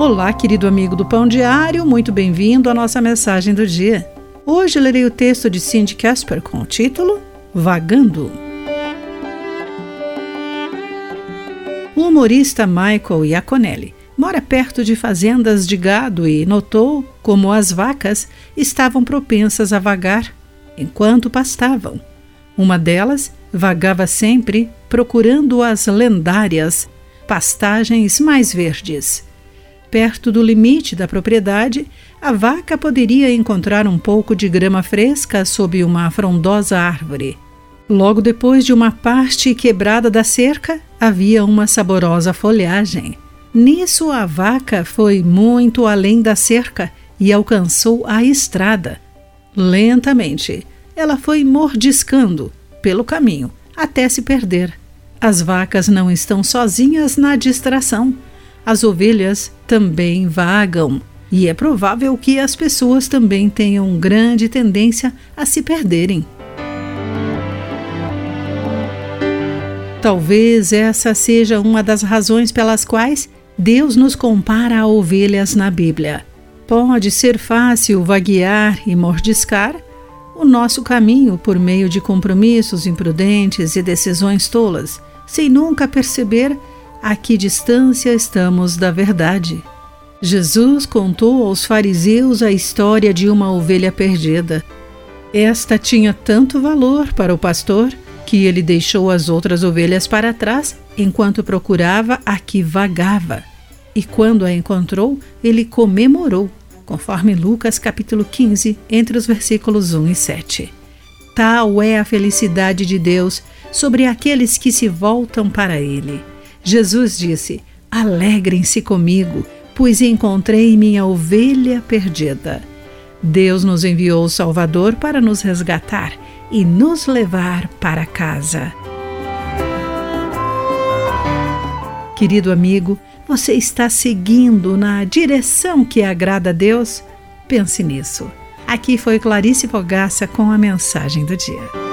Olá, querido amigo do Pão Diário, muito bem-vindo à nossa mensagem do dia. Hoje lerei o texto de Cindy Casper com o título Vagando. O humorista Michael Iaconelli mora perto de fazendas de gado e notou como as vacas estavam propensas a vagar enquanto pastavam. Uma delas vagava sempre procurando as lendárias pastagens mais verdes Perto do limite da propriedade, a vaca poderia encontrar um pouco de grama fresca sob uma frondosa árvore. Logo depois de uma parte quebrada da cerca, havia uma saborosa folhagem. Nisso, a vaca foi muito além da cerca e alcançou a estrada. Lentamente, ela foi mordiscando pelo caminho até se perder. As vacas não estão sozinhas na distração as ovelhas também vagam. E é provável que as pessoas também tenham grande tendência a se perderem. Talvez essa seja uma das razões pelas quais Deus nos compara a ovelhas na Bíblia. Pode ser fácil vaguear e mordiscar o nosso caminho por meio de compromissos imprudentes e decisões tolas, sem nunca perceber a que distância estamos da verdade? Jesus contou aos fariseus a história de uma ovelha perdida. Esta tinha tanto valor para o pastor que ele deixou as outras ovelhas para trás enquanto procurava a que vagava. E quando a encontrou, ele comemorou, conforme Lucas capítulo 15, entre os versículos 1 e 7. Tal é a felicidade de Deus sobre aqueles que se voltam para ele. Jesus disse: Alegrem-se comigo, pois encontrei minha ovelha perdida. Deus nos enviou o Salvador para nos resgatar e nos levar para casa. Querido amigo, você está seguindo na direção que agrada a Deus? Pense nisso. Aqui foi Clarice Fogaça com a mensagem do dia.